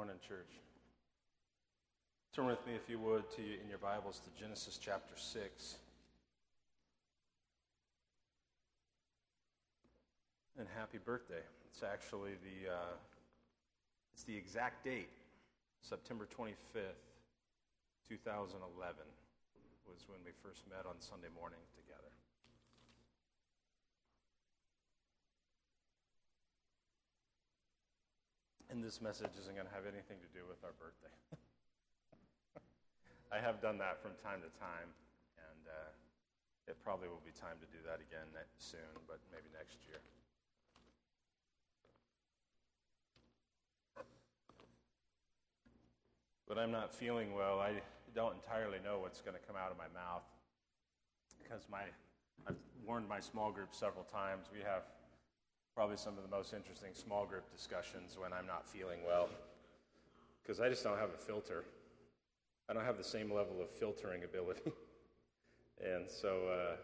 morning, church. Turn with me, if you would, to in your Bibles to Genesis chapter six. And happy birthday! It's actually the uh, it's the exact date, September twenty fifth, two thousand eleven, was when we first met on Sunday morning together. And this message isn't going to have anything to do with our birthday. I have done that from time to time, and uh, it probably will be time to do that again soon, but maybe next year. But I'm not feeling well. I don't entirely know what's going to come out of my mouth because my I've warned my small group several times. We have probably some of the most interesting small group discussions when I'm not feeling well because I just don't have a filter. I don't have the same level of filtering ability. and so, uh,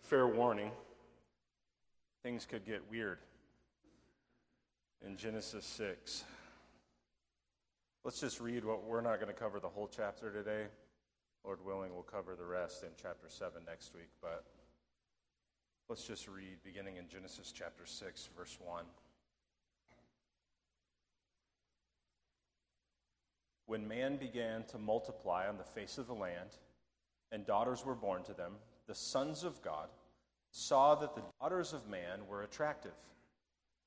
fair warning, things could get weird in Genesis 6. Let's just read what we're not going to cover the whole chapter today. Lord willing, we'll cover the rest in chapter 7 next week. But Let's just read beginning in Genesis chapter 6, verse 1. When man began to multiply on the face of the land, and daughters were born to them, the sons of God saw that the daughters of man were attractive,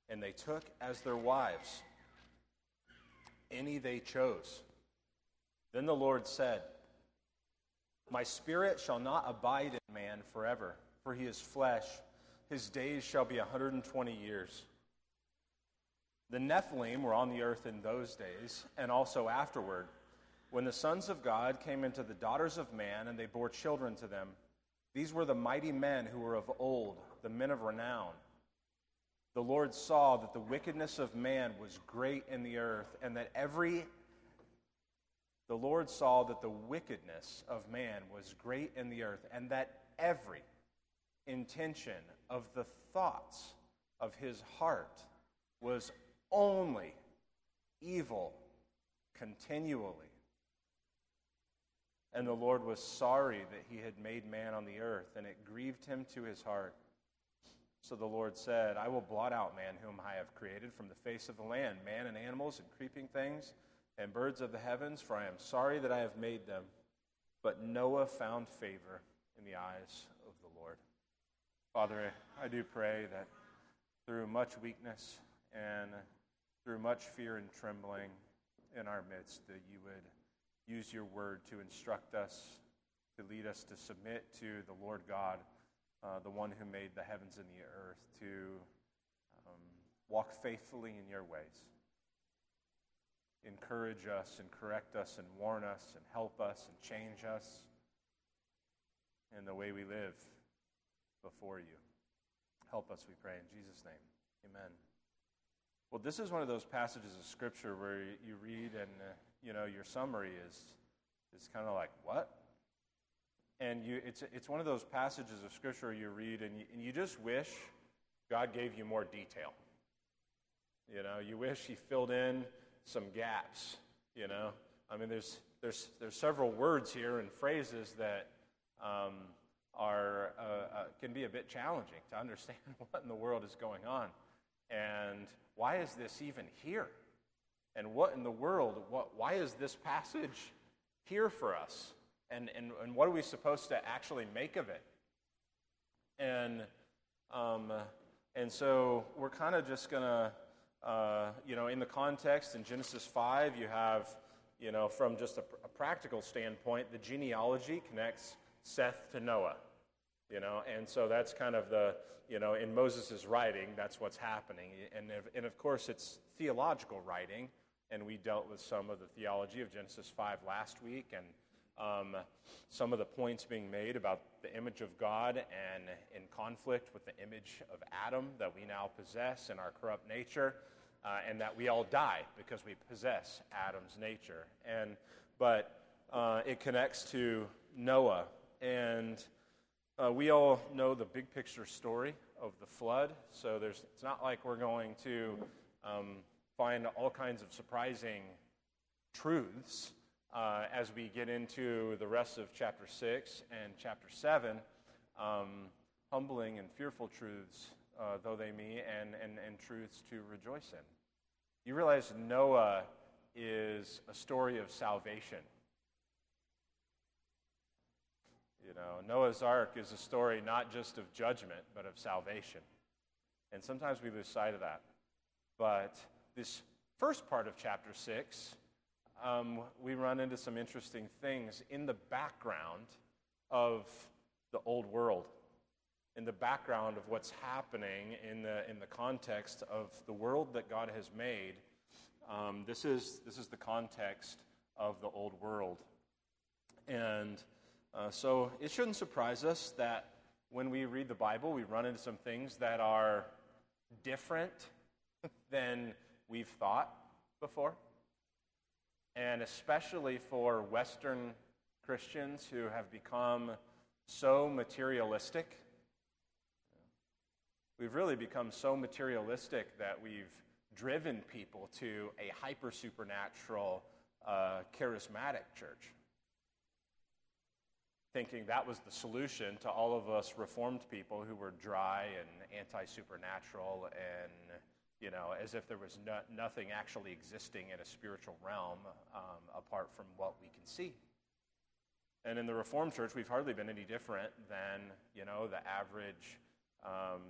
and they took as their wives any they chose. Then the Lord said, My spirit shall not abide in man forever for he is flesh. His days shall be 120 years. The Nephilim were on the earth in those days, and also afterward, when the sons of God came into the daughters of man, and they bore children to them. These were the mighty men who were of old, the men of renown. The Lord saw that the wickedness of man was great in the earth, and that every the Lord saw that the wickedness of man was great in the earth, and that every intention of the thoughts of his heart was only evil continually. And the Lord was sorry that he had made man on the earth, and it grieved him to his heart. So the Lord said, I will blot out man whom I have created from the face of the land, man and animals and creeping things and birds of the heavens, for I am sorry that I have made them. But Noah found favor in the eyes Father, I do pray that through much weakness and through much fear and trembling in our midst, that you would use your word to instruct us, to lead us to submit to the Lord God, uh, the one who made the heavens and the earth, to um, walk faithfully in your ways. Encourage us and correct us and warn us and help us and change us in the way we live before you. Help us, we pray, in Jesus' name. Amen. Well, this is one of those passages of Scripture where you read and, uh, you know, your summary is, is kind of like, what? And you, it's, it's one of those passages of Scripture you read and you, and you just wish God gave you more detail. You know, you wish He filled in some gaps, you know. I mean, there's, there's, there's several words here and phrases that um, are, uh, uh, can be a bit challenging to understand what in the world is going on. And why is this even here? And what in the world, what, why is this passage here for us? And, and, and what are we supposed to actually make of it? And, um, and so we're kind of just going to, uh, you know, in the context in Genesis 5, you have, you know, from just a, a practical standpoint, the genealogy connects Seth to Noah. You know, and so that's kind of the, you know, in Moses' writing, that's what's happening. And, and of course, it's theological writing, and we dealt with some of the theology of Genesis 5 last week, and um, some of the points being made about the image of God and in conflict with the image of Adam that we now possess in our corrupt nature, uh, and that we all die because we possess Adam's nature. And but uh, it connects to Noah and uh, we all know the big picture story of the flood, so there's, it's not like we're going to um, find all kinds of surprising truths uh, as we get into the rest of chapter 6 and chapter 7. Um, humbling and fearful truths, uh, though they be, and, and, and truths to rejoice in. You realize Noah is a story of salvation. You know, Noah's Ark is a story not just of judgment, but of salvation. And sometimes we lose sight of that. But this first part of chapter 6, um, we run into some interesting things in the background of the old world, in the background of what's happening in the, in the context of the world that God has made. Um, this, is, this is the context of the old world. And uh, so it shouldn't surprise us that when we read the Bible, we run into some things that are different than we've thought before. And especially for Western Christians who have become so materialistic. We've really become so materialistic that we've driven people to a hyper supernatural, uh, charismatic church thinking that was the solution to all of us reformed people who were dry and anti supernatural and, you know, as if there was no, nothing actually existing in a spiritual realm um, apart from what we can see. And in the Reformed Church, we've hardly been any different than, you know, the average, um,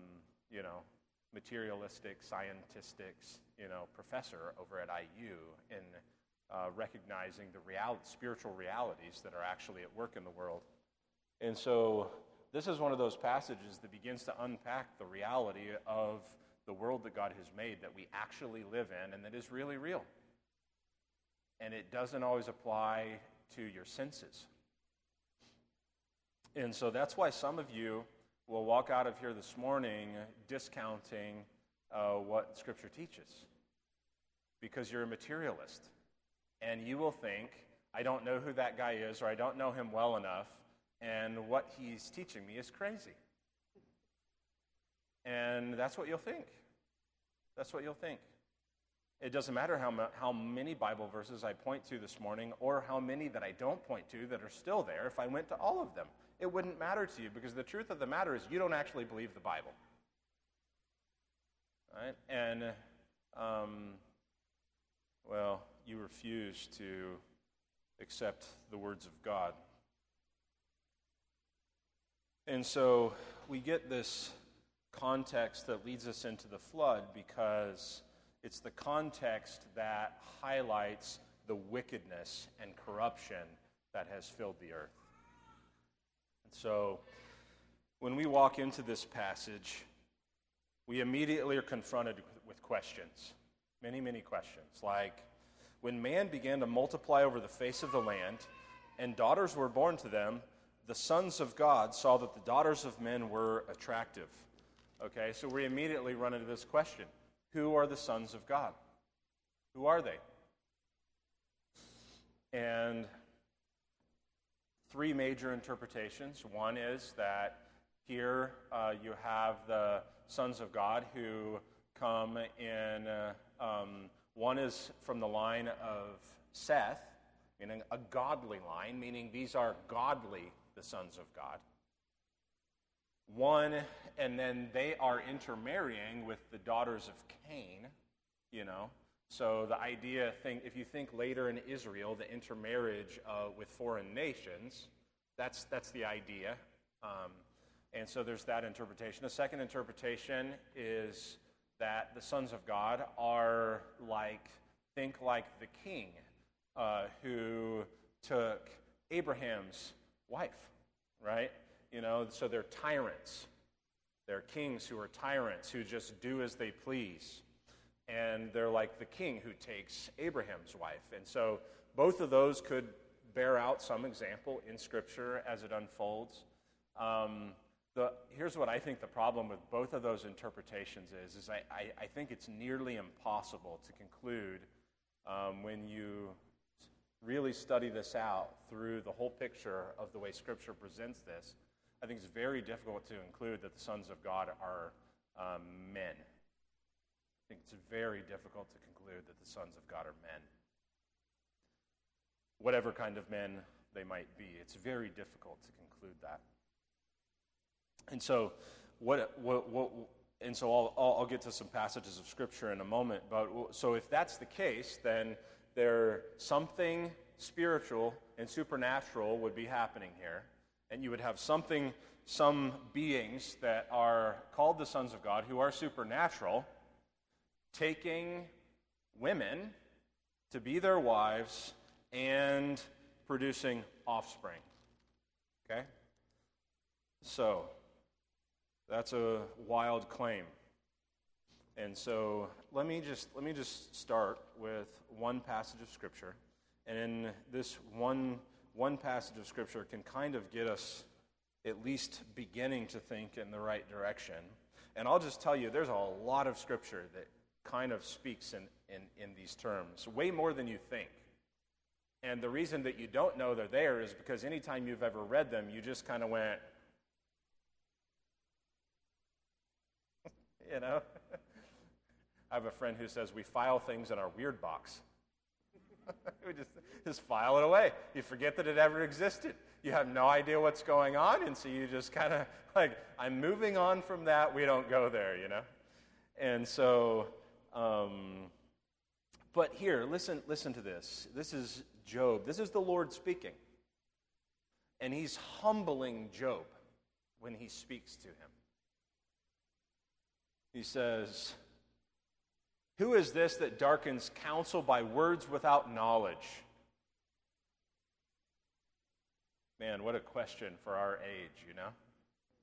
you know, materialistic, scientistic, you know, professor over at IU in uh, recognizing the real, spiritual realities that are actually at work in the world. And so, this is one of those passages that begins to unpack the reality of the world that God has made that we actually live in and that is really real. And it doesn't always apply to your senses. And so that's why some of you will walk out of here this morning discounting uh, what Scripture teaches because you're a materialist and you will think, I don't know who that guy is, or I don't know him well enough, and what he's teaching me is crazy. And that's what you'll think. That's what you'll think. It doesn't matter how, how many Bible verses I point to this morning or how many that I don't point to that are still there if I went to all of them. It wouldn't matter to you because the truth of the matter is you don't actually believe the Bible. Right? And, um, well, you refuse to accept the words of God. And so we get this context that leads us into the flood because it's the context that highlights the wickedness and corruption that has filled the earth. And so when we walk into this passage, we immediately are confronted with questions. Many, many questions. Like, when man began to multiply over the face of the land, and daughters were born to them, the sons of God saw that the daughters of men were attractive. Okay, so we immediately run into this question Who are the sons of God? Who are they? And three major interpretations. One is that here uh, you have the sons of God who come in, uh, um, one is from the line of Seth, meaning a godly line, meaning these are godly the sons of God. One, and then they are intermarrying with the daughters of Cain, you know. So the idea, think, if you think later in Israel, the intermarriage uh, with foreign nations, that's, that's the idea. Um, and so there's that interpretation. The second interpretation is that the sons of God are like, think like the king uh, who took Abraham's wife, right? You know, so they're tyrants. They're kings who are tyrants who just do as they please. And they're like the king who takes Abraham's wife. And so both of those could bear out some example in Scripture as it unfolds. Um, the, here's what I think the problem with both of those interpretations is, is I, I, I think it's nearly impossible to conclude um, when you really study this out through the whole picture of the way Scripture presents this, I think it's very difficult to include that the sons of God are um, men. I think it's very difficult to conclude that the sons of God are men. whatever kind of men they might be. It's very difficult to conclude that. And so, what, what, what and so I'll, I'll, I'll, get to some passages of scripture in a moment. But so if that's the case, then there something spiritual and supernatural would be happening here, and you would have something, some beings that are called the sons of God who are supernatural, taking women to be their wives and producing offspring. Okay? So, that's a wild claim. And so let me just let me just start with one passage of scripture. And in this one one passage of scripture can kind of get us at least beginning to think in the right direction. And I'll just tell you, there's a lot of scripture that kind of speaks in, in, in these terms, way more than you think. And the reason that you don't know they're there is because anytime you've ever read them, you just kind of went, you know? I have a friend who says we file things in our weird box. we just, just file it away. You forget that it ever existed. You have no idea what's going on, and so you just kind of like, I'm moving on from that. We don't go there, you know? And so, um, but here, listen, listen to this. This is Job. This is the Lord speaking. And he's humbling Job when he speaks to him. He says, Who is this that darkens counsel by words without knowledge? Man, what a question for our age, you know?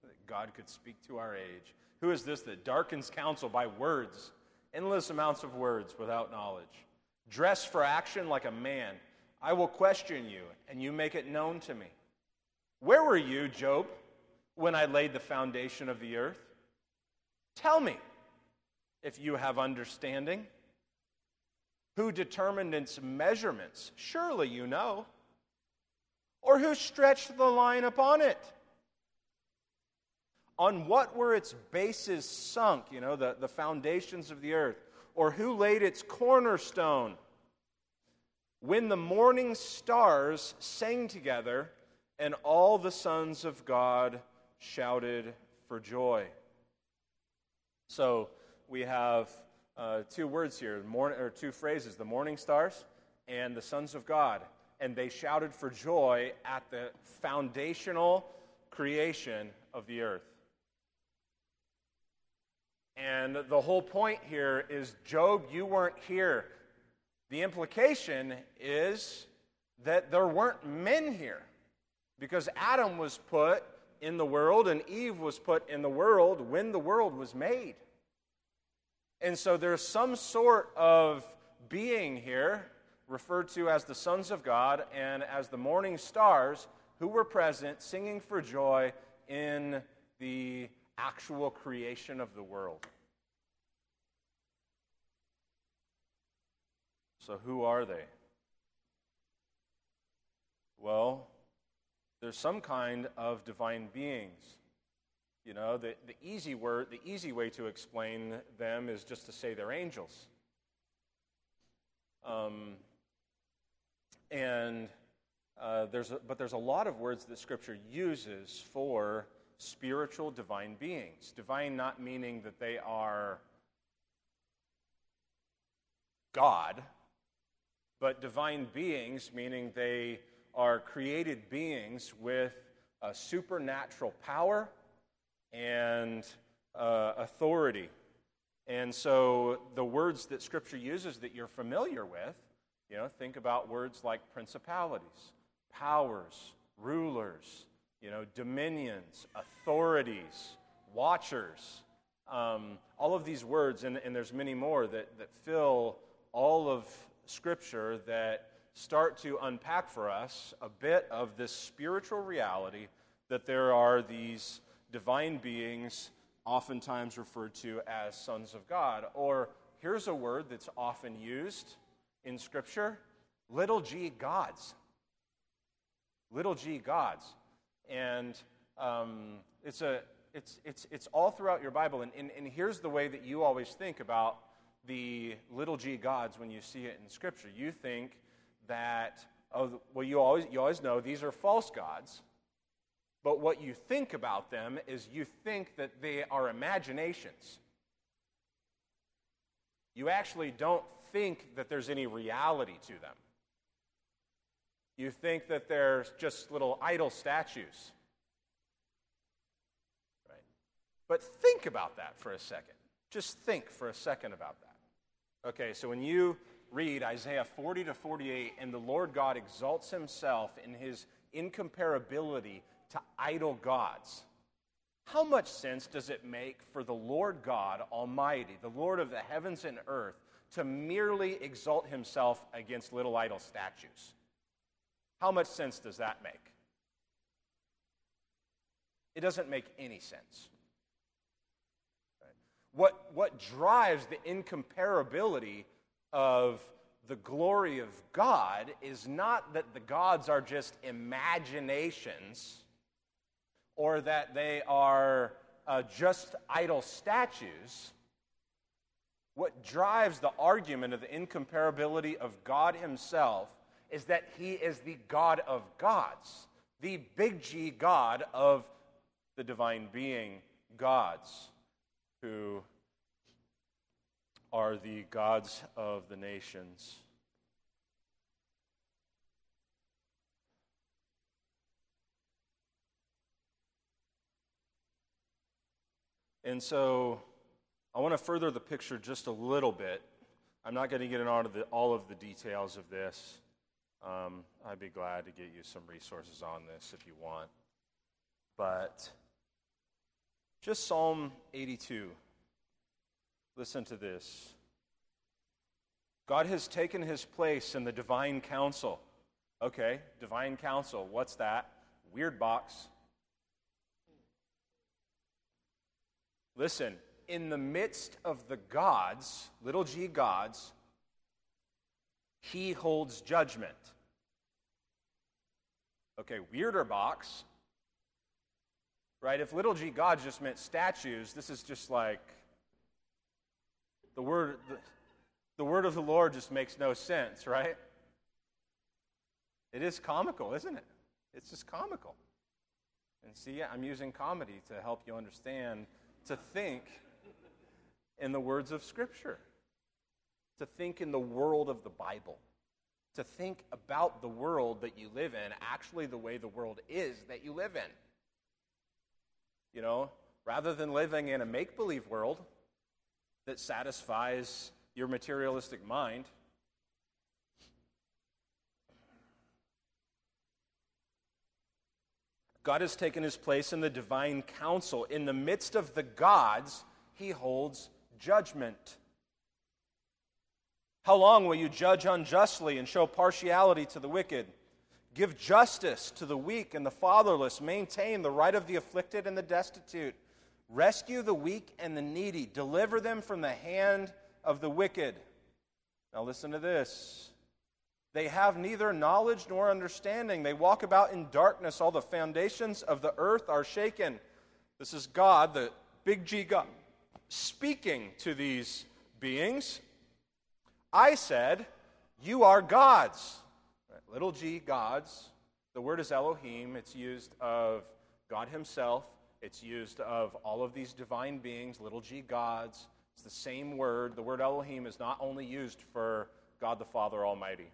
That God could speak to our age. Who is this that darkens counsel by words, endless amounts of words without knowledge? Dress for action like a man. I will question you, and you make it known to me. Where were you, Job, when I laid the foundation of the earth? Tell me if you have understanding. Who determined its measurements? Surely you know. Or who stretched the line upon it? On what were its bases sunk, you know, the, the foundations of the earth? Or who laid its cornerstone? When the morning stars sang together and all the sons of God shouted for joy. So we have uh, two words here, or two phrases the morning stars and the sons of God. And they shouted for joy at the foundational creation of the earth. And the whole point here is Job, you weren't here. The implication is that there weren't men here because Adam was put in the world and Eve was put in the world when the world was made. And so there's some sort of being here referred to as the sons of God and as the morning stars who were present singing for joy in the actual creation of the world. So, who are they? Well, there's some kind of divine beings. You know, the, the easy word, the easy way to explain them is just to say they're angels. Um, and uh, there's a, but there's a lot of words that Scripture uses for spiritual divine beings. Divine not meaning that they are God, but divine beings meaning they are created beings with a supernatural power and uh, authority. And so the words that Scripture uses that you're familiar with, you know, think about words like principalities, powers, rulers, you know, dominions, authorities, watchers. Um, all of these words, and, and there's many more that, that fill all of Scripture that start to unpack for us a bit of this spiritual reality that there are these divine beings, oftentimes referred to as sons of God. Or here's a word that's often used in Scripture little g gods. Little g gods. And um, it's, a, it's, it's, it's all throughout your Bible. And, and, and here's the way that you always think about the little g gods when you see it in Scripture. You think that oh, well, you always, you always know these are false gods. But what you think about them is you think that they are imaginations. You actually don't think that there's any reality to them. You think that they're just little idol statues. Right? But think about that for a second. Just think for a second about that. Okay, so when you read Isaiah 40 to 48, and the Lord God exalts himself in his incomparability to idol gods. How much sense does it make for the Lord God Almighty, the Lord of the heavens and earth, to merely exalt himself against little idol statues? How much sense does that make? It doesn't make any sense. What, what drives the incomparability of the glory of God is not that the gods are just imaginations or that they are uh, just idol statues. What drives the argument of the incomparability of God Himself is that He is the God of gods, the big G God of the divine being gods, who are the gods of the nations. And so I want to further the picture just a little bit. I'm not going to get into all of the details of this. Um, I'd be glad to get you some resources on this if you want. But just Psalm 82. Listen to this. God has taken his place in the divine council. Okay, divine council. What's that? Weird box. Listen, in the midst of the gods, little g gods, he holds judgment. Okay, weirder box. Right? If little g gods just meant statues, this is just like the word the, the word of the Lord just makes no sense, right? It is comical, isn't it? It's just comical. And see, I'm using comedy to help you understand to think in the words of Scripture, to think in the world of the Bible, to think about the world that you live in actually the way the world is that you live in. You know, rather than living in a make believe world that satisfies your materialistic mind. God has taken his place in the divine council. In the midst of the gods, he holds judgment. How long will you judge unjustly and show partiality to the wicked? Give justice to the weak and the fatherless. Maintain the right of the afflicted and the destitute. Rescue the weak and the needy. Deliver them from the hand of the wicked. Now, listen to this. They have neither knowledge nor understanding. They walk about in darkness. All the foundations of the earth are shaken. This is God, the big G God, speaking to these beings. I said, You are gods. Right, little g, gods. The word is Elohim. It's used of God Himself. It's used of all of these divine beings, little g, gods. It's the same word. The word Elohim is not only used for God the Father Almighty.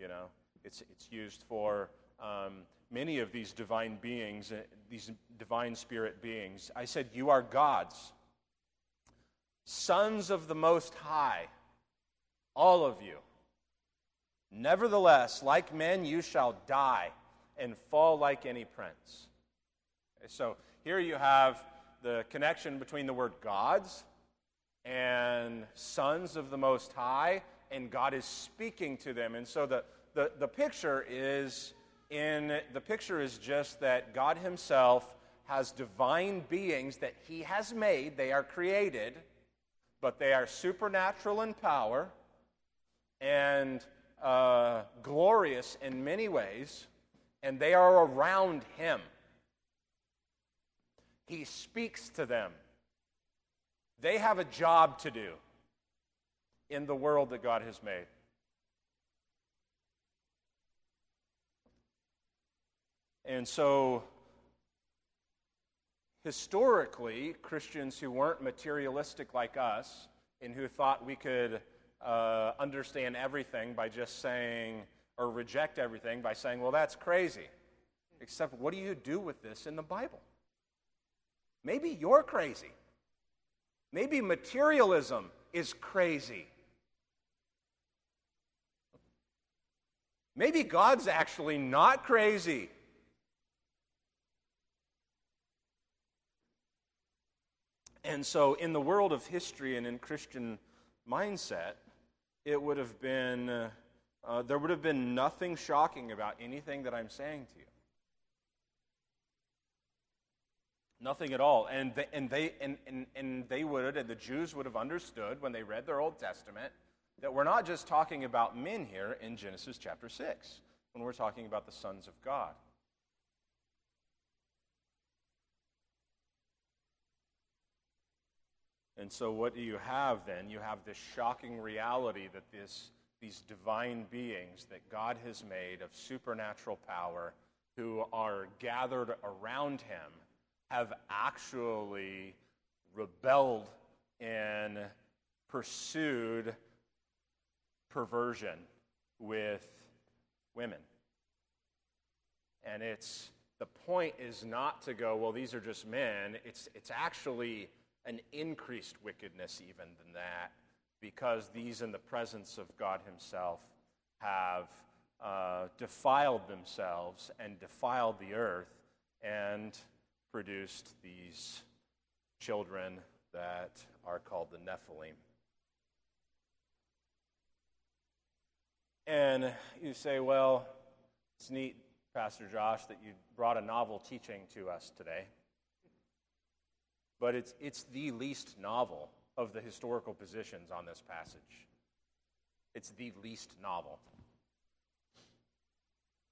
You know, it's, it's used for um, many of these divine beings, uh, these divine spirit beings. I said, You are gods, sons of the Most High, all of you. Nevertheless, like men, you shall die and fall like any prince. So here you have the connection between the word gods and sons of the Most High and God is speaking to them. And so the, the, the picture is in the picture is just that God Himself has divine beings that He has made. They are created, but they are supernatural in power and uh, glorious in many ways, and they are around Him. He speaks to them. They have a job to do in the world that God has made. And so, historically, Christians who weren't materialistic like us and who thought we could uh, understand everything by just saying, or reject everything by saying, well, that's crazy. Except, what do you do with this in the Bible? Maybe you're crazy. Maybe materialism is crazy. Maybe God's actually not crazy. And so, in the world of history and in Christian mindset, it would have been, uh, uh, there would have been nothing shocking about anything that I'm saying to you. Nothing at all. And they, and, they, and, and, and they would, and the Jews would have understood when they read their Old Testament that we're not just talking about men here in Genesis chapter 6, when we're talking about the sons of God. And so, what do you have then? You have this shocking reality that this, these divine beings that God has made of supernatural power who are gathered around him have actually rebelled and pursued perversion with women. And it's the point is not to go, well, these are just men. It's, it's actually an increased wickedness, even than that, because these, in the presence of God Himself, have uh, defiled themselves and defiled the earth and produced these children that are called the Nephilim. And you say, well, it's neat, Pastor Josh, that you brought a novel teaching to us today. But it's, it's the least novel of the historical positions on this passage. It's the least novel.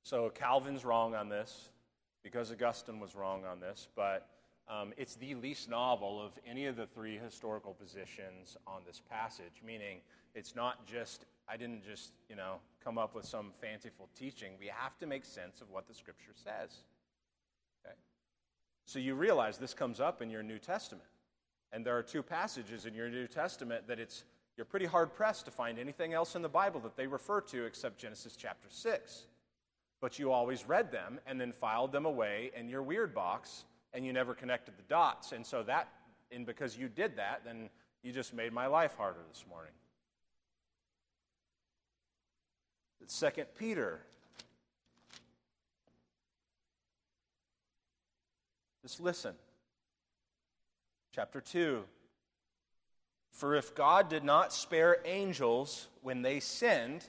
So Calvin's wrong on this because Augustine was wrong on this, but um, it's the least novel of any of the three historical positions on this passage, meaning it's not just, I didn't just, you know, come up with some fanciful teaching. We have to make sense of what the scripture says. Okay? So you realize this comes up in your New Testament. And there are two passages in your New Testament that it's you're pretty hard pressed to find anything else in the Bible that they refer to except Genesis chapter 6 but you always read them and then filed them away in your weird box and you never connected the dots. And so that, and because you did that, then you just made my life harder this morning. Second Peter. Just listen. Chapter 2. For if God did not spare angels when they sinned,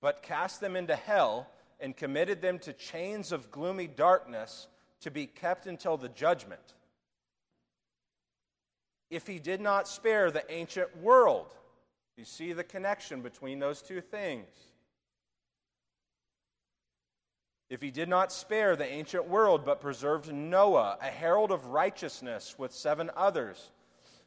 but cast them into hell, and committed them to chains of gloomy darkness to be kept until the judgment. If he did not spare the ancient world, you see the connection between those two things. If he did not spare the ancient world, but preserved Noah, a herald of righteousness, with seven others,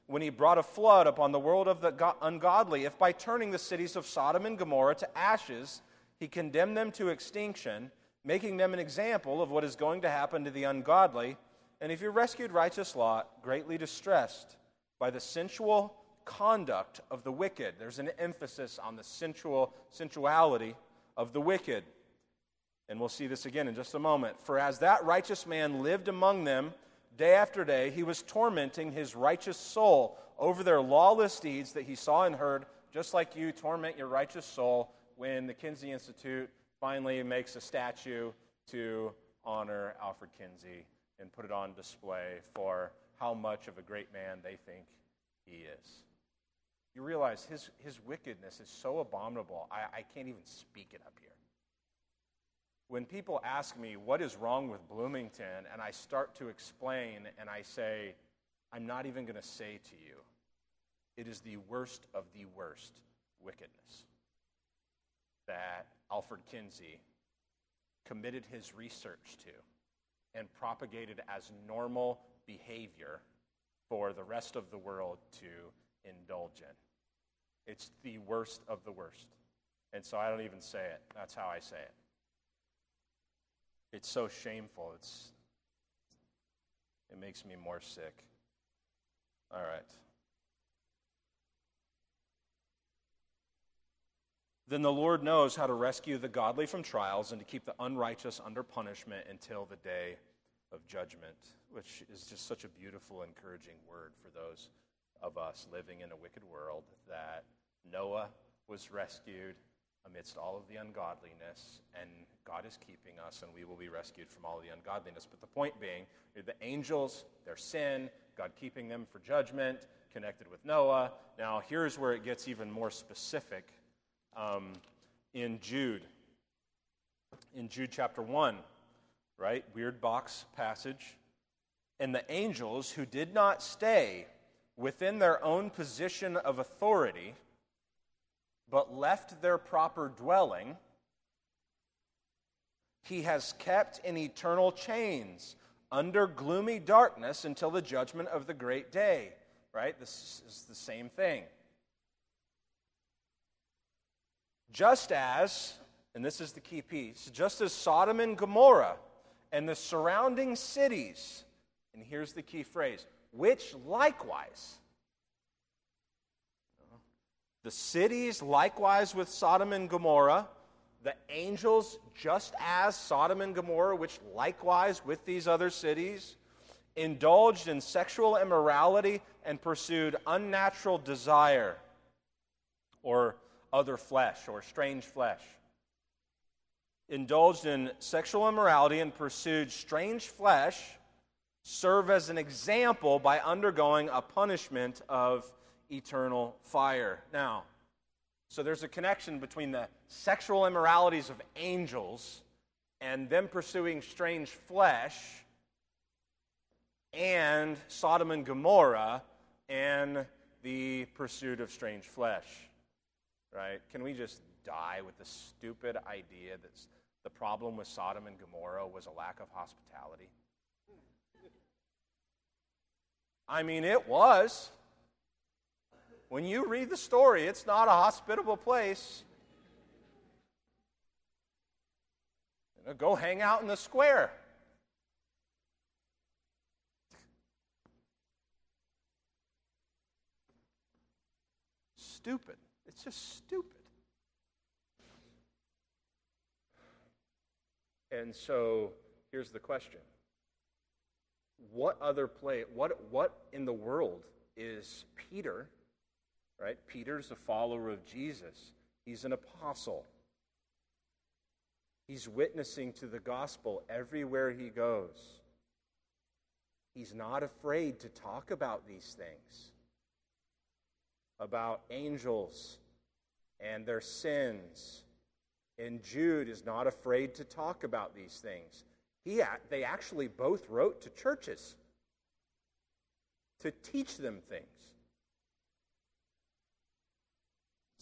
when he brought a flood upon the world of the ungodly, if by turning the cities of Sodom and Gomorrah to ashes, he condemned them to extinction, making them an example of what is going to happen to the ungodly. And if you rescued righteous Lot, greatly distressed by the sensual conduct of the wicked, there's an emphasis on the sensual sensuality of the wicked. And we'll see this again in just a moment. For as that righteous man lived among them day after day, he was tormenting his righteous soul over their lawless deeds that he saw and heard, just like you torment your righteous soul when the Kinsey Institute finally makes a statue to honor Alfred Kinsey and put it on display for how much of a great man they think he is. You realize his, his wickedness is so abominable, I, I can't even speak it up here. When people ask me what is wrong with Bloomington, and I start to explain, and I say, I'm not even going to say to you, it is the worst of the worst wickedness that Alfred Kinsey committed his research to and propagated as normal behavior for the rest of the world to indulge in. It's the worst of the worst. And so I don't even say it. That's how I say it. It's so shameful. It's, it makes me more sick. All right. Then the Lord knows how to rescue the godly from trials and to keep the unrighteous under punishment until the day of judgment, which is just such a beautiful, encouraging word for those of us living in a wicked world that Noah was rescued amidst all of the ungodliness, and God is keeping us, and we will be rescued from all the ungodliness. But the point being, the angels, their sin, God keeping them for judgment, connected with Noah. Now, here's where it gets even more specific um, in Jude. In Jude chapter 1, right? Weird box passage. And the angels who did not stay within their own position of authority, but left their proper dwelling, he has kept in eternal chains under gloomy darkness until the judgment of the great day. Right? This is the same thing. Just as, and this is the key piece, just as Sodom and Gomorrah and the surrounding cities, and here's the key phrase, which likewise, the cities likewise with Sodom and Gomorrah, the angels just as Sodom and Gomorrah, which likewise with these other cities, indulged in sexual immorality and pursued unnatural desire or other flesh or strange flesh. Indulged in sexual immorality and pursued strange flesh serve as an example by undergoing a punishment of eternal fire. Now, so there's a connection between the sexual immoralities of angels and them pursuing strange flesh and Sodom and Gomorrah and the pursuit of strange flesh right? Can we just die with the stupid idea that the problem with Sodom and Gomorrah was a lack of hospitality? I mean, it was. When you read the story, it's not a hospitable place. You know, go hang out in the square. Stupid. It's just stupid. And so here's the question What other place, what, what in the world is Peter, right? Peter's a follower of Jesus, he's an apostle. He's witnessing to the gospel everywhere he goes. He's not afraid to talk about these things about angels and their sins. And Jude is not afraid to talk about these things. He, they actually both wrote to churches to teach them things.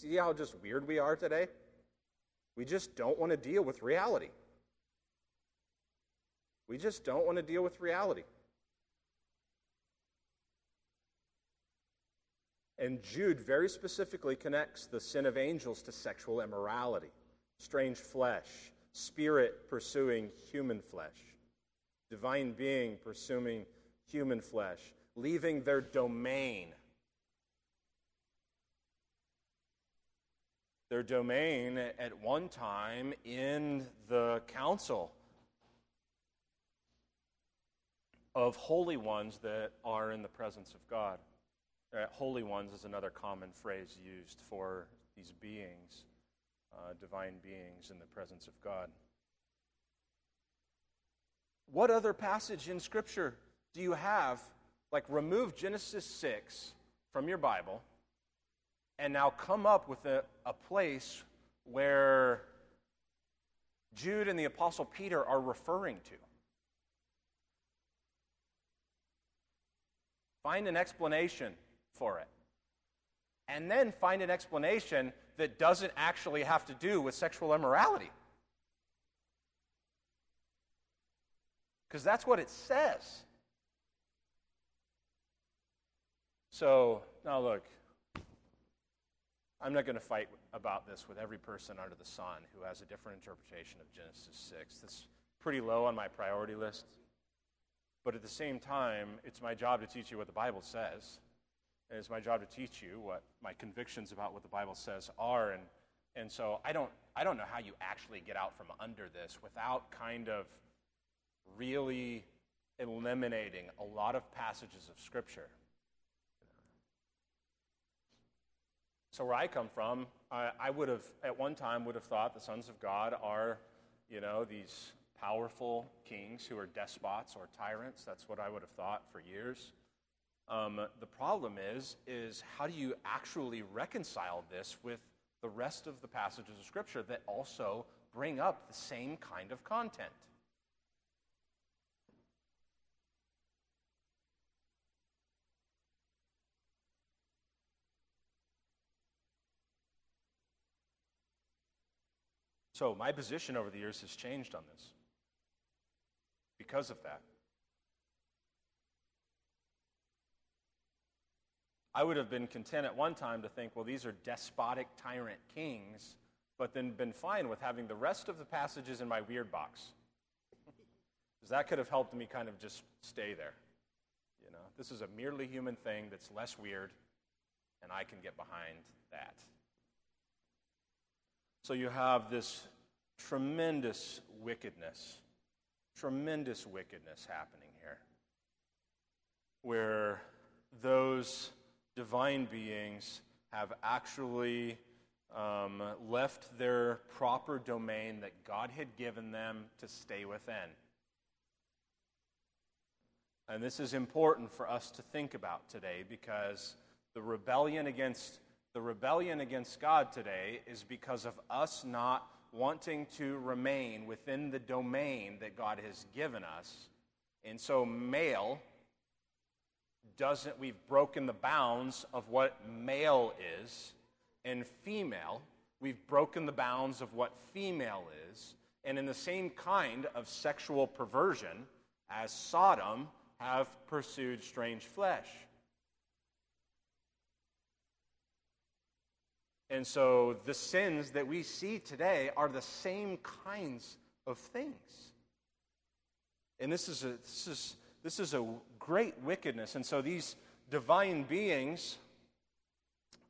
See how just weird we are today? We just don't want to deal with reality. We just don't want to deal with reality. And Jude very specifically connects the sin of angels to sexual immorality, strange flesh, spirit pursuing human flesh, divine being pursuing human flesh, leaving their domain. Their domain at one time in the council of holy ones that are in the presence of God. Uh, holy ones is another common phrase used for these beings, uh, divine beings in the presence of God. What other passage in Scripture do you have? Like, remove Genesis 6 from your Bible and now come up with a, a place where Jude and the Apostle Peter are referring to. Find an explanation for it. And then find an explanation that doesn't actually have to do with sexual immorality. Because that's what it says. So, now look, I'm not going to fight about this with every person under the sun who has a different interpretation of Genesis 6. That's pretty low on my priority list. But at the same time, it's my job to teach you what the Bible says. And it's my job to teach you what my convictions about what the Bible says are. And, and so I don't, I don't know how you actually get out from under this without kind of really eliminating a lot of passages of Scripture. So where I come from, I, I would have at one time would have thought the sons of God are, you know, these powerful kings who are despots or tyrants. That's what I would have thought for years. Um, the problem is, is how do you actually reconcile this with the rest of the passages of Scripture that also bring up the same kind of content? So, my position over the years has changed on this because of that. I would have been content at one time to think, well, these are despotic tyrant kings, but then been fine with having the rest of the passages in my weird box. Because that could have helped me kind of just stay there. You know, this is a merely human thing that's less weird, and I can get behind that. So you have this tremendous wickedness, tremendous wickedness happening here, where those divine beings have actually um, left their proper domain that God had given them to stay within. And this is important for us to think about today because the rebellion against the rebellion against God today is because of us not wanting to remain within the domain that God has given us. And so male doesn't, we've broken the bounds of what male is, and female, we've broken the bounds of what female is, and in the same kind of sexual perversion as Sodom have pursued strange flesh. And so the sins that we see today are the same kinds of things. And this is a, this is, this is a great wickedness. And so these divine beings,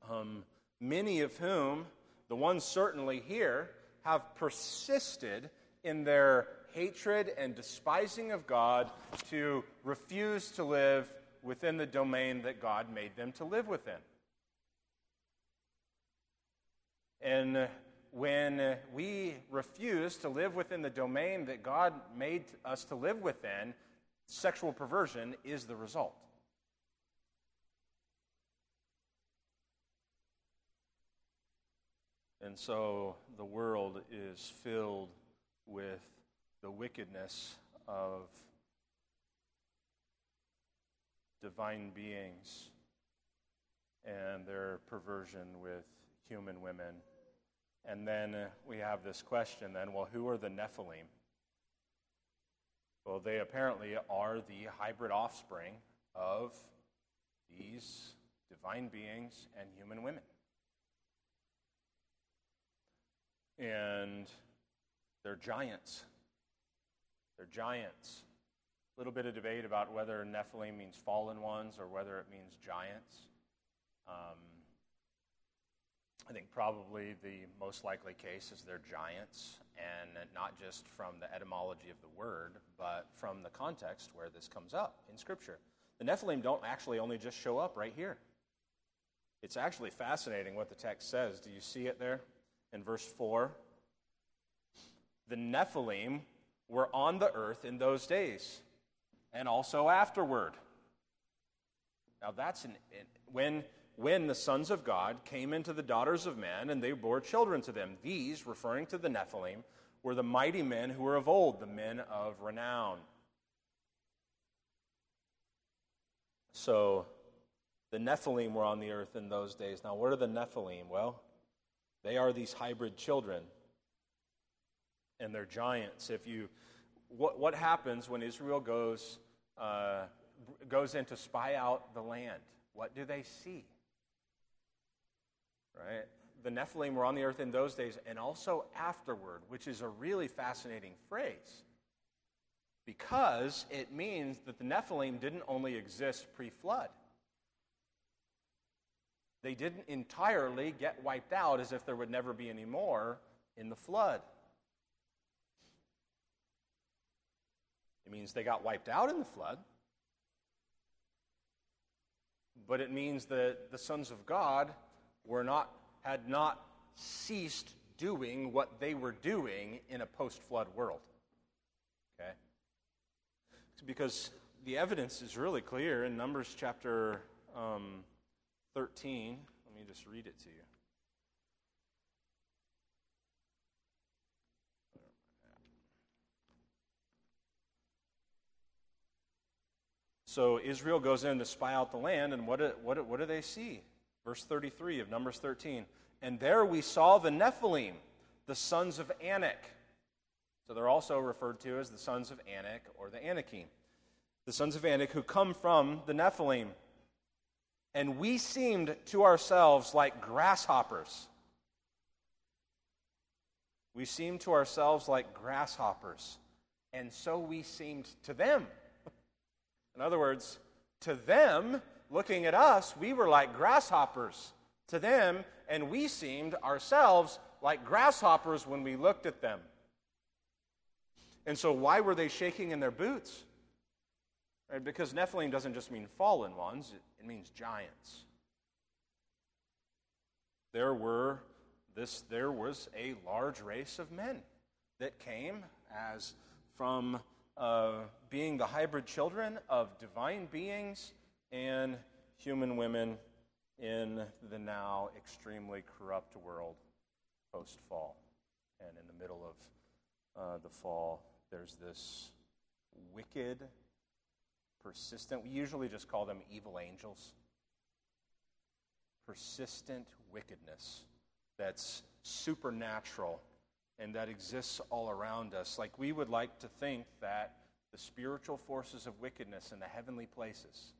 um, many of whom, the ones certainly here, have persisted in their hatred and despising of God to refuse to live within the domain that God made them to live within. And when we refuse to live within the domain that God made us to live within, sexual perversion is the result. And so the world is filled with the wickedness of divine beings and their perversion with human women. And then we have this question then, well, who are the Nephilim? Well, they apparently are the hybrid offspring of these divine beings and human women. And they're giants. They're giants. A little bit of debate about whether Nephilim means fallen ones or whether it means giants. Um, I think probably the most likely case is they're giants, and not just from the etymology of the word, but from the context where this comes up in Scripture. The Nephilim don't actually only just show up right here. It's actually fascinating what the text says. Do you see it there in verse 4? The Nephilim were on the earth in those days and also afterward. Now, that's an, when when the sons of God came into the daughters of men, and they bore children to them. These, referring to the Nephilim, were the mighty men who were of old, the men of renown. So, the Nephilim were on the earth in those days. Now, what are the Nephilim? Well, they are these hybrid children, and they're giants. If you, what, what happens when Israel goes, uh, goes in to spy out the land? What do they see? Right? The Nephilim were on the earth in those days and also afterward, which is a really fascinating phrase. because it means that the Nephilim didn't only exist pre flood. They didn't entirely get wiped out as if there would never be any more in the flood. It means they got wiped out in the flood, but it means that the sons of God were not, had not ceased doing what they were doing in a post flood world. Okay? Because the evidence is really clear in Numbers chapter um, 13. Let me just read it to you. So Israel goes in to spy out the land, and what do, what, do, what do they see? Verse 33 of Numbers 13. And there we saw the Nephilim, the sons of Anak. So they're also referred to as the sons of Anak or the Anakim. The sons of Anak who come from the Nephilim. And we seemed to ourselves like grasshoppers. We seemed to ourselves like grasshoppers. And so we seemed to them. In other words, to them, looking at us, we were like grasshoppers to them, and we seemed ourselves like grasshoppers when we looked at them. And so, why were they shaking in their boots? Right? Because Nephilim doesn't just mean fallen ones, it, means giants. There were this there was a large race of men that came as from uh, being the hybrid children of divine beings and human women in the now extremely corrupt world post fall. And in the middle of uh, the fall, there's this wicked, persistent, we usually just call them evil angels. Persistent wickedness that's supernatural and that exists all around us. Like we would like to think that the spiritual forces of wickedness in the heavenly places,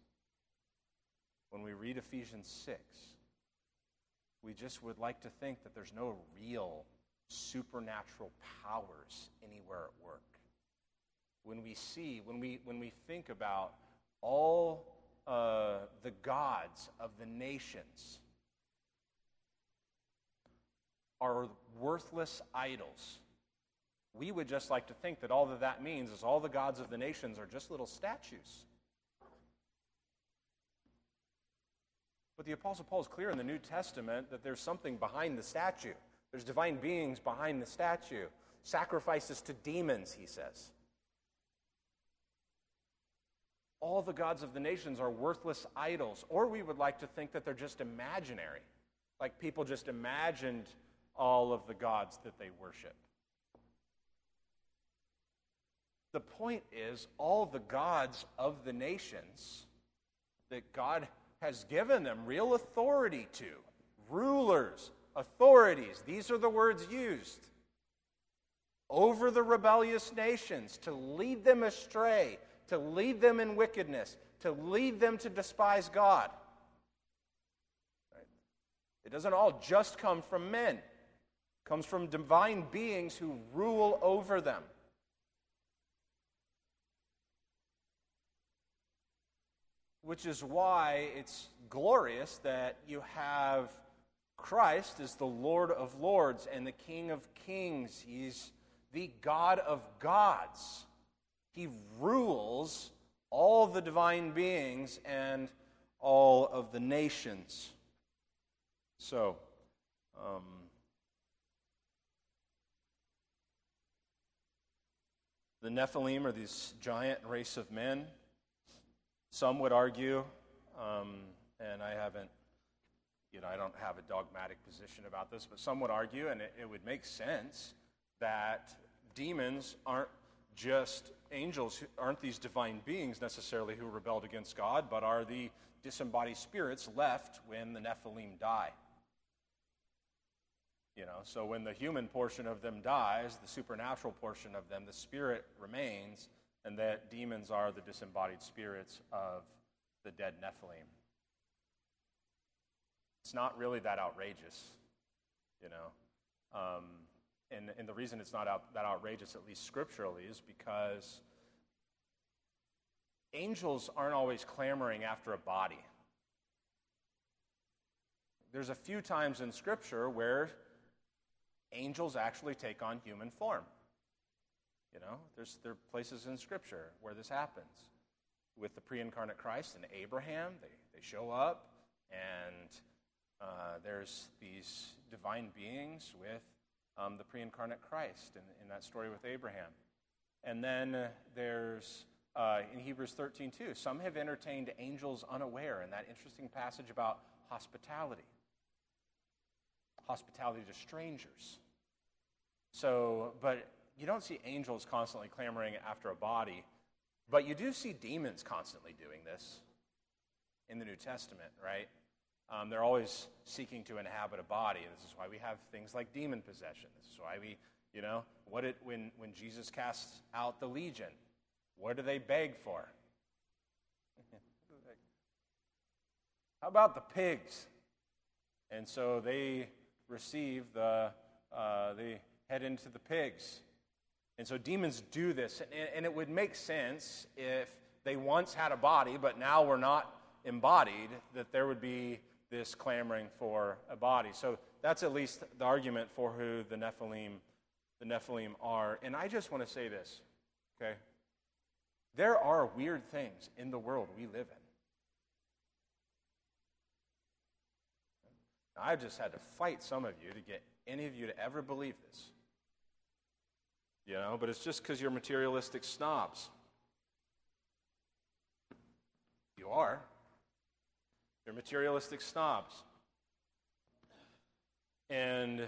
when we read Ephesians 6, we just would like to think that there's no real supernatural powers anywhere at work. When we see, when we, when we think about all uh, the gods of the nations are worthless idols. We would just like to think that all that that means is all the gods of the nations are just little statues. But the Apostle Paul is clear in the New Testament that there's something behind the statue. There's divine beings behind the statue. Sacrifices to demons, he says. All the gods of the nations are worthless idols. Or we would like to think that they're just imaginary. Like people just imagined all of the gods that they worship. The point is, all the gods of the nations that God has given them real authority to, rulers, authorities, these are the words used, over the rebellious nations to lead them astray, to lead them in wickedness, to lead them to despise God. It doesn't all just come from men it comes from divine beings who rule over them. Which is why it's glorious that you have Christ as the Lord of Lords and the King of Kings. He's the God of gods. He rules all the divine beings and all of the nations. So, um, The Nephilim are this giant race of men. Some would argue, um, and I haven't, you know, I don't have a dogmatic position about this, but some would argue, and it, it would make sense, that demons aren't just angels, aren't these divine beings necessarily who rebelled against God, but are the disembodied spirits left when the Nephilim die. You know, so when the human portion of them dies, the supernatural portion of them, the spirit remains, and that demons are the disembodied spirits of the dead Nephilim. It's not really that outrageous, you know. Um, and, and the reason it's not out, that outrageous, at least scripturally, is because angels aren't always clamoring after a body. There's a few times in Scripture where angels actually take on human form. You know, there's there are places in Scripture where this happens. With the pre-incarnate Christ and Abraham, they, they show up, and uh, there's these divine beings with um, the pre-incarnate Christ in, in that story with Abraham. And then uh, there's uh, in Hebrews 13 too. Some have entertained angels unaware in that interesting passage about hospitality, hospitality to strangers. So, but you don't see angels constantly clamoring after a body, but you do see demons constantly doing this in the New Testament, right? Um, they're always seeking to inhabit a body. This is why we have things like demon possession. This is why we, you know, what it, when, when Jesus casts out the legion, what do they beg for? How about the pigs? And so they receive the, uh, they head into the pigs. And so demons do this. And, and it would make sense if they once had a body, but now were not embodied, that there would be this clamoring for a body. So that's at least the argument for who the Nephilim, the Nephilim are. And I just want to say this, okay? There are weird things in the world we live in. I've just had to fight some of you to get any of you to ever believe this. You know, but it's just because you're materialistic snobs. You are. You're materialistic snobs. And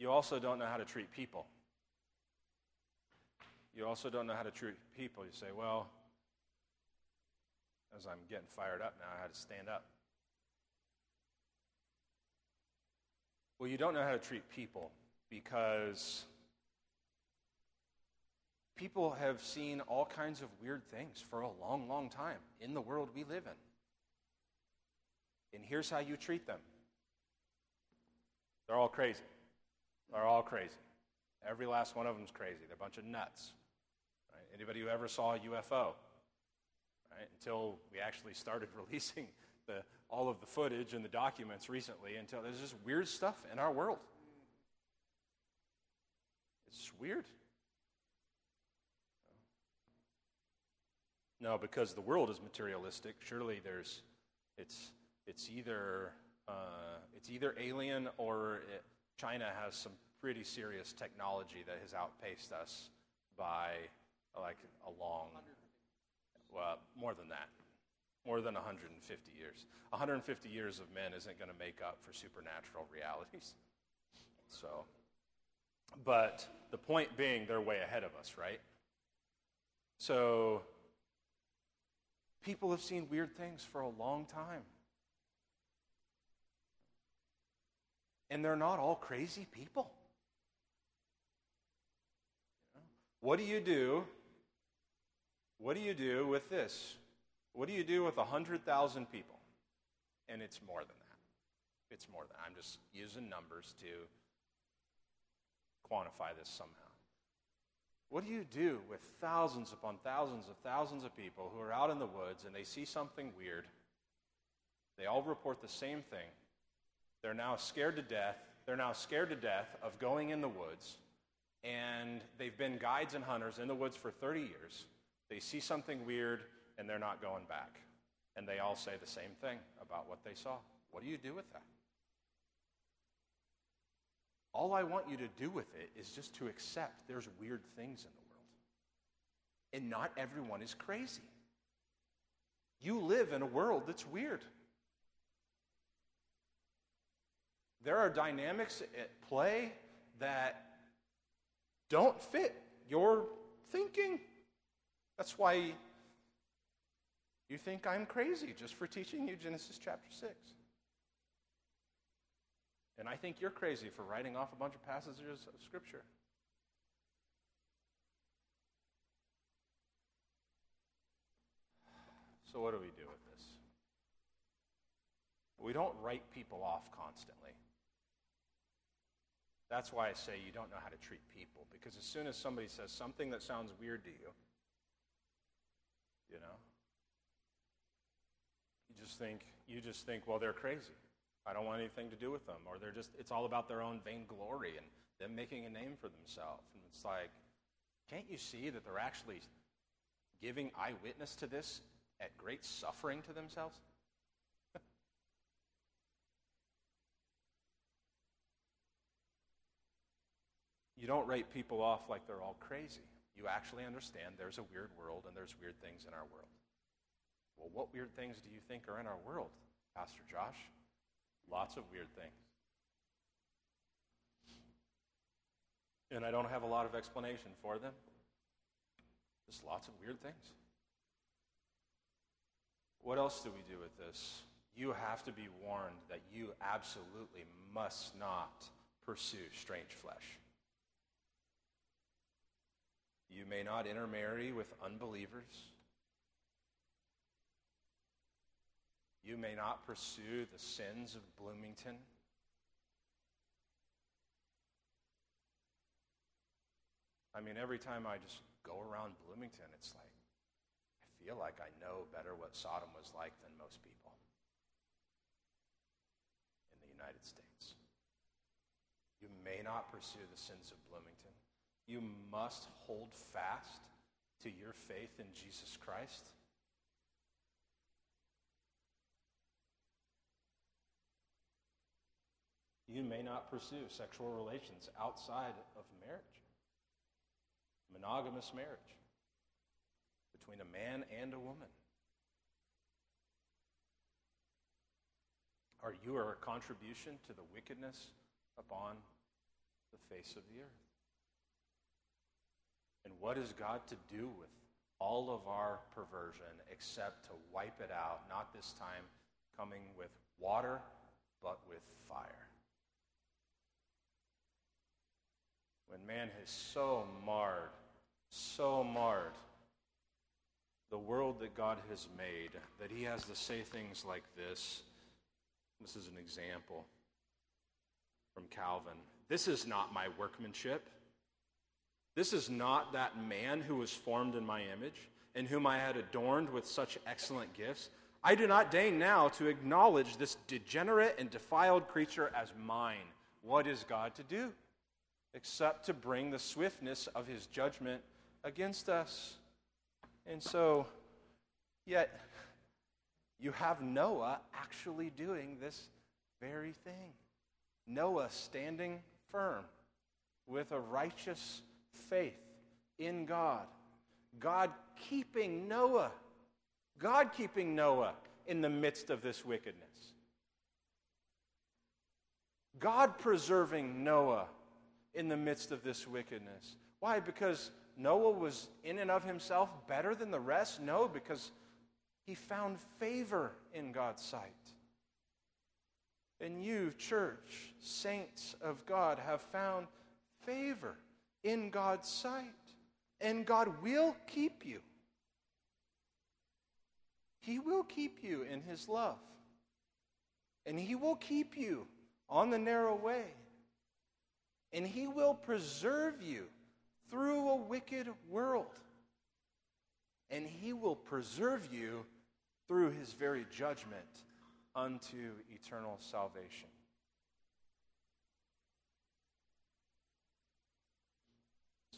you also don't know how to treat people. You also don't know how to treat people. You say, well, as I'm getting fired up now, I had to stand up. Well, you don't know how to treat people because people have seen all kinds of weird things for a long, long time in the world we live in. And here's how you treat them they're all crazy. They're all crazy. Every last one of them's crazy. They're a bunch of nuts. Right? Anybody who ever saw a UFO, right? Until we actually started releasing the, all of the footage and the documents recently, until there's just weird stuff in our world. It's weird. No, because the world is materialistic. Surely there's, it's, it's either, uh, it's either alien or it, China has some pretty serious technology that has outpaced us by like a long, well, more than that, more than 150 years. 150 years of men isn't going to make up for supernatural realities. So, but the point being, they're way ahead of us, right? So People have seen weird things for a long time. And they're not all crazy people. What do you do? What do you do with this? What do you do with 100,000 people? And it's more than that. It's more than that. I'm just using numbers to quantify this somehow. What do you do with thousands upon thousands of thousands of people who are out in the woods and they see something weird? They all report the same thing. They're now scared to death. They're now scared to death of going in the woods. And they've been guides and hunters in the woods for 30 years. They see something weird and they're not going back. And they all say the same thing about what they saw. What do you do with that? All I want you to do with it is just to accept there's weird things in the world. And not everyone is crazy. You live in a world that's weird. There are dynamics at play that don't fit your thinking. That's why you think I'm crazy just for teaching you Genesis chapter 6. And I think you're crazy for writing off a bunch of passages of Scripture. So, what do we do with this? We don't write people off constantly. That's why I say you don't know how to treat people, because as soon as somebody says something that sounds weird to you, you know, You just think, you just think, well, they're crazy. I don't want anything to do with them. Or they're just, it's all about their own vainglory and them making a name for themselves. And it's like, can't you see that they're actually giving eyewitness to this at great suffering to themselves? you don't write people off like they're all crazy. You actually understand there's a weird world and there's weird things in our world. Well, what weird things do you think are in our world, Pastor Josh? Lots of weird things. And I don't have a lot of explanation for them. Just lots of weird things. What else do we do with this? You have to be warned that you absolutely must not pursue strange flesh. You may not intermarry with unbelievers. You may not pursue the sins of Bloomington. I mean, every time I just go around Bloomington, it's like, I feel like I know better what Sodom was like than most people in the United States. You may not pursue the sins of Bloomington. You must hold fast to your faith in Jesus Christ. You may not pursue sexual relations outside of marriage, monogamous marriage between a man and a woman. Are you are a contribution to the wickedness upon the face of the earth? And what is God to do with all of our perversion except to wipe it out, not this time coming with water, but with fire? When man has so marred, so marred the world that God has made that he has to say things like this. This is an example from Calvin. This is not my workmanship this is not that man who was formed in my image, and whom I had adorned with such excellent gifts. I do not deign now to acknowledge this degenerate and defiled creature as mine. What is God to do? Except to bring the swiftness of his judgment against us. And so, yet, you have Noah actually doing this very thing. Noah standing firm with a righteous faith in God. God keeping Noah. God keeping Noah in the midst of this wickedness. God preserving Noah in the midst of this wickedness. Why? Because Noah was in and of himself better than the rest? No, because he found favor in God's sight. And you, church, saints of God, have found favor in God's sight. And God will keep you. He will keep you in His love. And He will keep you on the narrow way. And He will preserve you through a wicked world. And He will preserve you through His very judgment unto eternal salvation.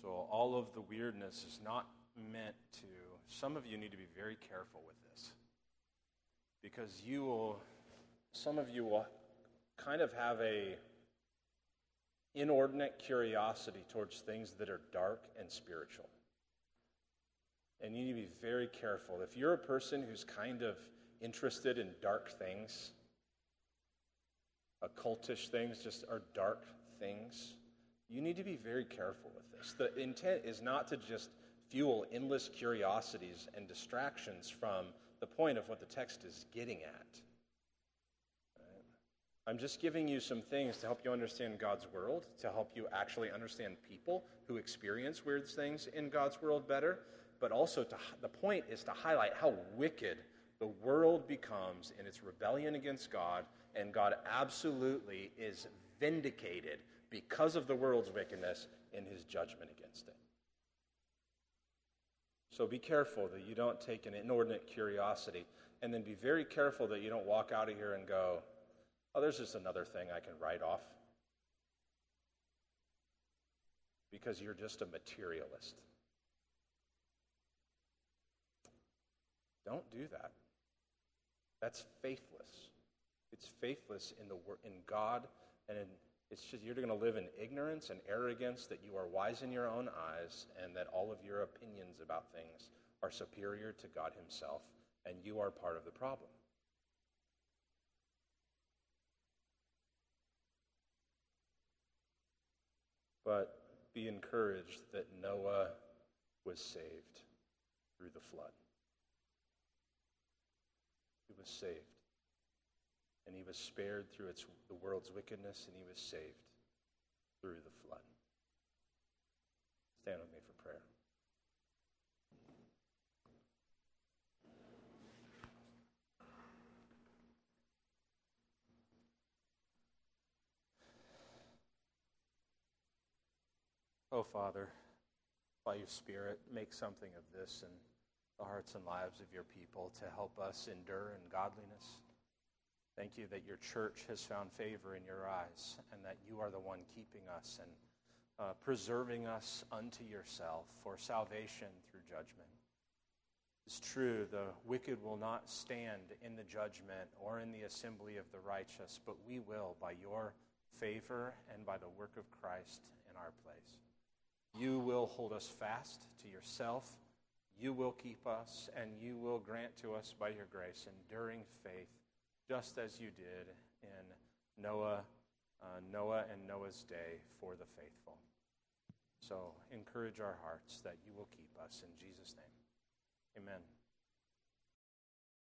So, all of the weirdness is not meant to. Some of you need to be very careful with this. Because you will, some of you will kind of have a inordinate curiosity towards things that are dark and spiritual. And you need to be very careful. If you're a person who's kind of interested in dark things, occultish things just are dark things, you need to be very careful with this. The intent is not to just fuel endless curiosities and distractions from the point of what the text is getting at. I'm just giving you some things to help you understand God's world, to help you actually understand people who experience weird things in God's world better, but also to, the point is to highlight how wicked the world becomes in its rebellion against God, and God absolutely is vindicated because of the world's wickedness in his judgment against it. So be careful that you don't take an inordinate curiosity and then be very careful that you don't walk out of here and go, oh, there's just another thing I can write off. Because you're just a materialist. Don't do that. That's faithless. It's faithless in the in God and in it's just you're going to live in ignorance and arrogance that you are wise in your own eyes and that all of your opinions about things are superior to God himself and you are part of the problem. But be encouraged that Noah was saved through the flood. He was saved. And he was spared through its, the world's wickedness, and he was saved through the flood. Stand with me for prayer. Oh, Father, by your Spirit, make something of this in the hearts and lives of your people to help us endure in godliness. Thank you that your church has found favor in your eyes and that you are the one keeping us and uh, preserving us unto yourself for salvation through judgment. It's true, the wicked will not stand in the judgment or in the assembly of the righteous, but we will by your favor and by the work of Christ in our place. You will hold us fast to yourself. You will keep us, and you will grant to us by your grace enduring faith, just as you did in Noah, uh, Noah and Noah's day for the faithful. So encourage our hearts that you will keep us in Jesus' name. Amen.